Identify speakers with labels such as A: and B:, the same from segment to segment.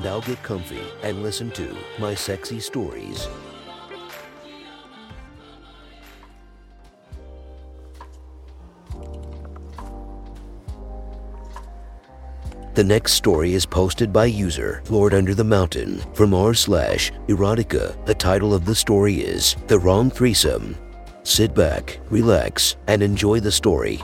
A: Now get comfy and listen to my sexy stories. The next story is posted by user Lord Under the Mountain from r slash erotica. The title of the story is The Wrong Threesome. Sit back, relax, and enjoy the story.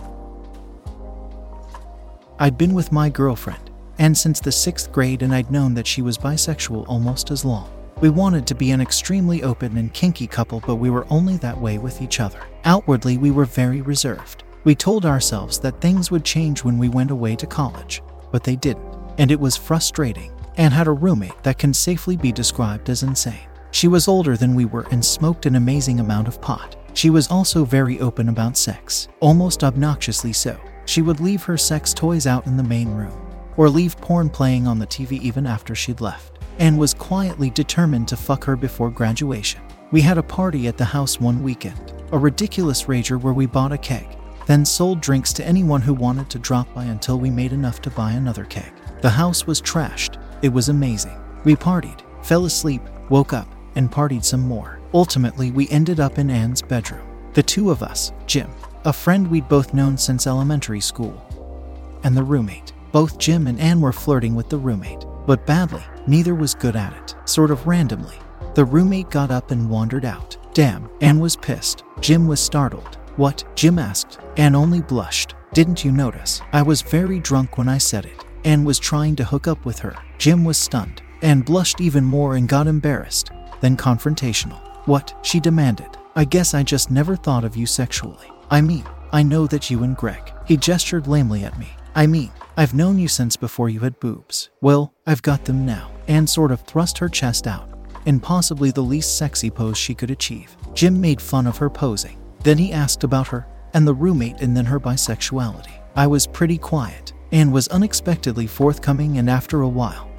B: I'd been with my girlfriend, and since the sixth grade, and I'd known that she was bisexual almost as long. We wanted to be an extremely open and kinky couple, but we were only that way with each other. Outwardly, we were very reserved. We told ourselves that things would change when we went away to college, but they didn't, and it was frustrating. Anne had a roommate that can safely be described as insane. She was older than we were and smoked an amazing amount of pot. She was also very open about sex, almost obnoxiously so. She would leave her sex toys out in the main room, or leave porn playing on the TV even after she'd left, and was quietly determined to fuck her before graduation. We had a party at the house one weekend, a ridiculous rager where we bought a keg, then sold drinks to anyone who wanted to drop by until we made enough to buy another keg. The house was trashed. It was amazing. We partied, fell asleep, woke up, and partied some more. Ultimately, we ended up in Anne's bedroom. The two of us, Jim, a friend we'd both known since elementary school, and the roommate. Both Jim and Anne were flirting with the roommate, but badly. Neither was good at it, sort of randomly. The roommate got up and wandered out. Damn, Anne was pissed. Jim was startled. What? Jim asked. Anne only blushed. Didn't you notice? I was very drunk when I said it. Anne was trying to hook up with her. Jim was stunned. Anne blushed even more and got embarrassed, then confrontational. What? She demanded. I guess I just never thought of you sexually. I mean, I know that you and Greg. He gestured lamely at me. I mean, I've known you since before you had boobs. Well, I've got them now. Anne sort of thrust her chest out, in possibly the least sexy pose she could achieve. Jim made fun of her posing. Then he asked about her, and the roommate, and then her bisexuality. I was pretty quiet. Anne was unexpectedly forthcoming, and after a while,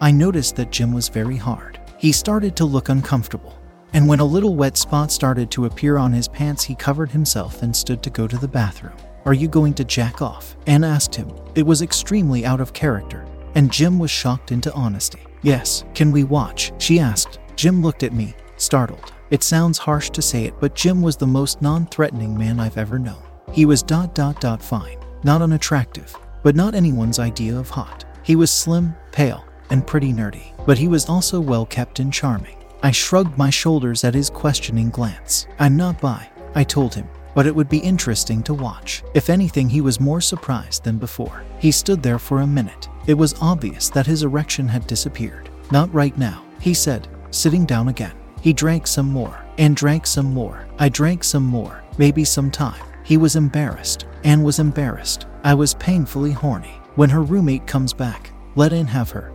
B: I noticed that Jim was very hard. He started to look uncomfortable, and when a little wet spot started to appear on his pants, he covered himself and stood to go to the bathroom. Are you going to jack off? Anne asked him. It was extremely out of character, and Jim was shocked into honesty. Yes, can we watch? She asked. Jim looked at me, startled. It sounds harsh to say it, but Jim was the most non threatening man I've ever known. He was dot dot dot fine, not unattractive, but not anyone's idea of hot. He was slim, pale, and pretty nerdy, but he was also well kept and charming. I shrugged my shoulders at his questioning glance. I'm not bi, I told him, but it would be interesting to watch. If anything, he was more surprised than before. He stood there for a minute. It was obvious that his erection had disappeared. Not right now, he said, sitting down again. He drank some more, and drank some more. I drank some more, maybe some time. He was embarrassed, and was embarrassed. I was painfully horny. When her roommate comes back, let in have her.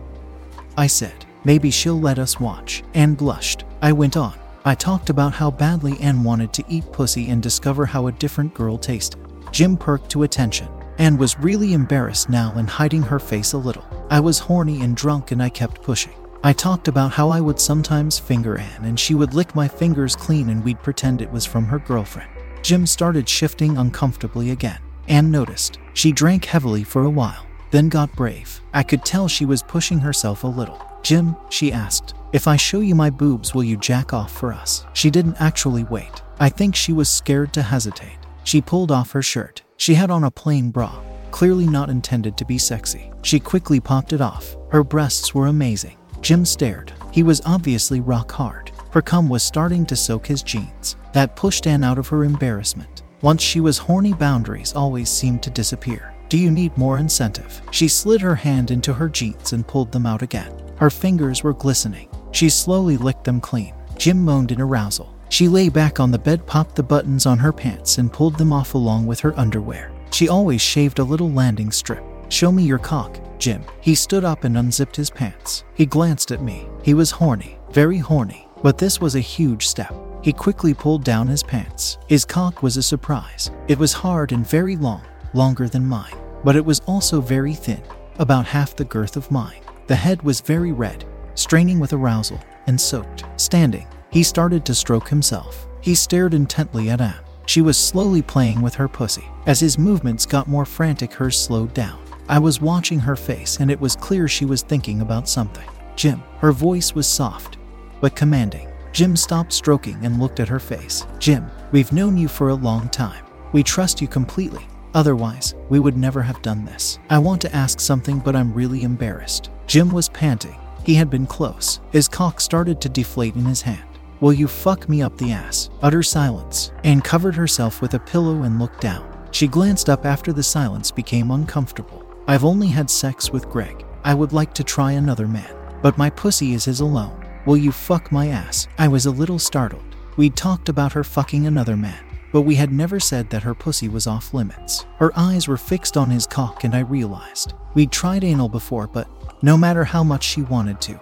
B: I said, maybe she'll let us watch. Anne blushed. I went on. I talked about how badly Anne wanted to eat pussy and discover how a different girl tasted. Jim perked to attention. Anne was really embarrassed now and hiding her face a little. I was horny and drunk and I kept pushing. I talked about how I would sometimes finger Anne and she would lick my fingers clean and we'd pretend it was from her girlfriend. Jim started shifting uncomfortably again. Anne noticed. She drank heavily for a while, then got brave. I could tell she was pushing herself a little. Jim, she asked, if I show you my boobs, will you jack off for us? She didn't actually wait. I think she was scared to hesitate. She pulled off her shirt. She had on a plain bra, clearly not intended to be sexy. She quickly popped it off. Her breasts were amazing. Jim stared. He was obviously rock hard. Her cum was starting to soak his jeans. That pushed Anne out of her embarrassment. Once she was horny, boundaries always seemed to disappear. Do you need more incentive? She slid her hand into her jeans and pulled them out again. Her fingers were glistening. She slowly licked them clean. Jim moaned in arousal. She lay back on the bed, popped the buttons on her pants, and pulled them off along with her underwear. She always shaved a little landing strip. Show me your cock, Jim. He stood up and unzipped his pants. He glanced at me. He was horny, very horny, but this was a huge step. He quickly pulled down his pants. His cock was a surprise. It was hard and very long, longer than mine, but it was also very thin, about half the girth of mine. The head was very red, straining with arousal, and soaked. Standing, he started to stroke himself. He stared intently at Anne. She was slowly playing with her pussy. As his movements got more frantic, hers slowed down. I was watching her face, and it was clear she was thinking about something. Jim, her voice was soft, but commanding. Jim stopped stroking and looked at her face. Jim, we've known you for a long time. We trust you completely. Otherwise, we would never have done this. I want to ask something, but I'm really embarrassed. Jim was panting. He had been close. His cock started to deflate in his hand. Will you fuck me up the ass? Utter silence. Anne covered herself with a pillow and looked down. She glanced up after the silence became uncomfortable. I've only had sex with Greg. I would like to try another man, but my pussy is his alone. Will you fuck my ass? I was a little startled. We'd talked about her fucking another man, but we had never said that her pussy was off limits. Her eyes were fixed on his cock, and I realized we'd tried anal before, but no matter how much she wanted to,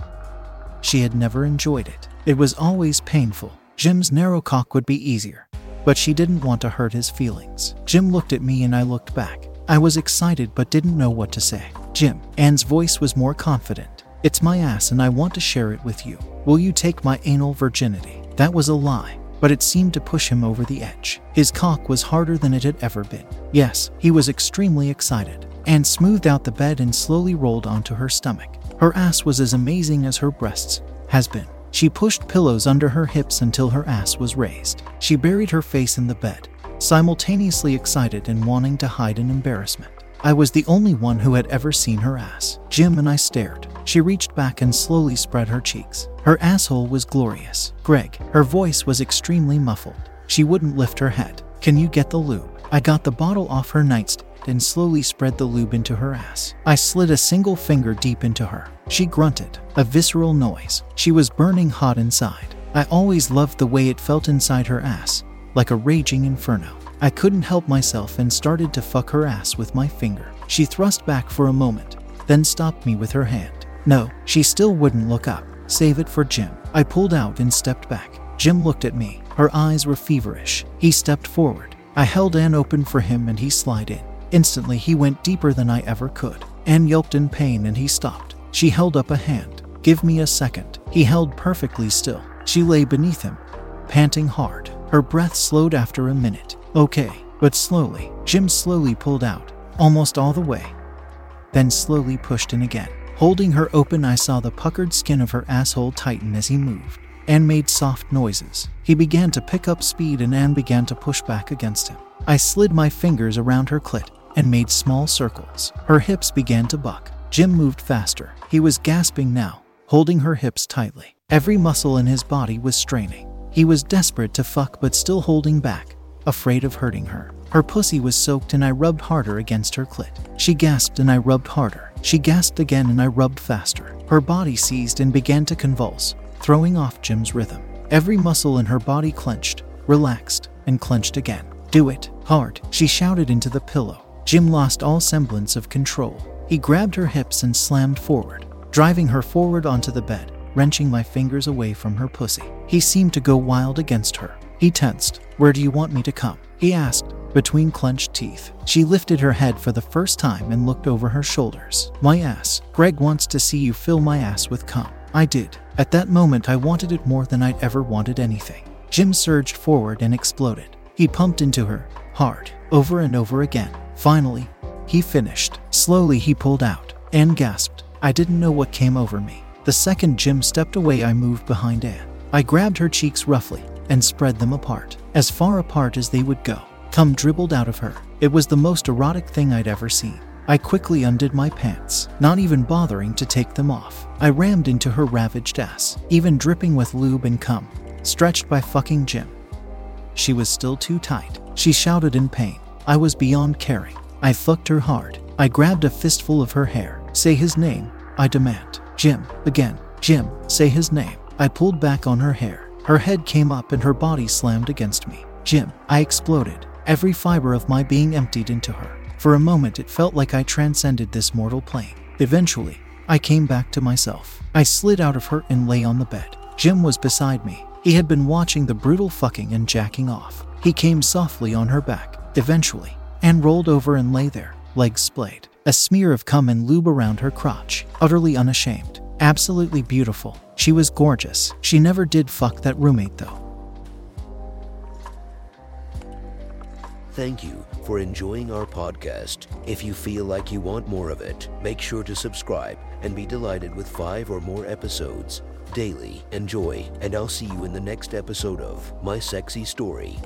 B: she had never enjoyed it. It was always painful. Jim's narrow cock would be easier, but she didn't want to hurt his feelings. Jim looked at me and I looked back. I was excited but didn't know what to say. Jim, Anne's voice was more confident. It's my ass and I want to share it with you. Will you take my anal virginity? That was a lie, but it seemed to push him over the edge. His cock was harder than it had ever been. Yes, he was extremely excited. Anne smoothed out the bed and slowly rolled onto her stomach. Her ass was as amazing as her breasts has been. She pushed pillows under her hips until her ass was raised. She buried her face in the bed, simultaneously excited and wanting to hide in embarrassment. I was the only one who had ever seen her ass. Jim and I stared. She reached back and slowly spread her cheeks. Her asshole was glorious. Greg, her voice was extremely muffled. She wouldn't lift her head. Can you get the lube? I got the bottle off her nightstand and slowly spread the lube into her ass. I slid a single finger deep into her. She grunted, a visceral noise. She was burning hot inside. I always loved the way it felt inside her ass, like a raging inferno. I couldn't help myself and started to fuck her ass with my finger. She thrust back for a moment, then stopped me with her hand. No, she still wouldn't look up. Save it for Jim. I pulled out and stepped back. Jim looked at me. Her eyes were feverish. He stepped forward. I held Anne open for him and he slid in. Instantly, he went deeper than I ever could. Anne yelped in pain and he stopped. She held up a hand. Give me a second. He held perfectly still. She lay beneath him, panting hard. Her breath slowed after a minute. Okay, but slowly. Jim slowly pulled out, almost all the way, then slowly pushed in again. Holding her open, I saw the puckered skin of her asshole tighten as he moved and made soft noises. He began to pick up speed, and Anne began to push back against him. I slid my fingers around her clit and made small circles. Her hips began to buck. Jim moved faster. He was gasping now, holding her hips tightly. Every muscle in his body was straining. He was desperate to fuck but still holding back afraid of hurting her. Her pussy was soaked and I rubbed harder against her clit. She gasped and I rubbed harder. She gasped again and I rubbed faster. Her body seized and began to convulse, throwing off Jim's rhythm. Every muscle in her body clenched, relaxed, and clenched again. Do it, hard, she shouted into the pillow. Jim lost all semblance of control. He grabbed her hips and slammed forward, driving her forward onto the bed, wrenching my fingers away from her pussy. He seemed to go wild against her. He tensed. Where do you want me to come? He asked, between clenched teeth. She lifted her head for the first time and looked over her shoulders. My ass. Greg wants to see you fill my ass with cum. I did. At that moment, I wanted it more than I'd ever wanted anything. Jim surged forward and exploded. He pumped into her, hard, over and over again. Finally, he finished. Slowly, he pulled out. Anne gasped. I didn't know what came over me. The second Jim stepped away, I moved behind Anne. I grabbed her cheeks roughly and spread them apart, as far apart as they would go. Cum dribbled out of her. It was the most erotic thing I'd ever seen. I quickly undid my pants, not even bothering to take them off. I rammed into her ravaged ass, even dripping with lube and cum, stretched by fucking Jim. She was still too tight. She shouted in pain. I was beyond caring. I fucked her hard. I grabbed a fistful of her hair. Say his name, I demand. Jim, again. Jim, say his name. I pulled back on her hair. Her head came up and her body slammed against me. Jim, I exploded. Every fiber of my being emptied into her. For a moment, it felt like I transcended this mortal plane. Eventually, I came back to myself. I slid out of her and lay on the bed. Jim was beside me. He had been watching the brutal fucking and jacking off. He came softly on her back, eventually, and rolled over and lay there, legs splayed, a smear of cum and lube around her crotch, utterly unashamed. Absolutely beautiful. She was gorgeous. She never did fuck that roommate though.
A: Thank you for enjoying our podcast. If you feel like you want more of it, make sure to subscribe and be delighted with five or more episodes daily. Enjoy, and I'll see you in the next episode of My Sexy Story.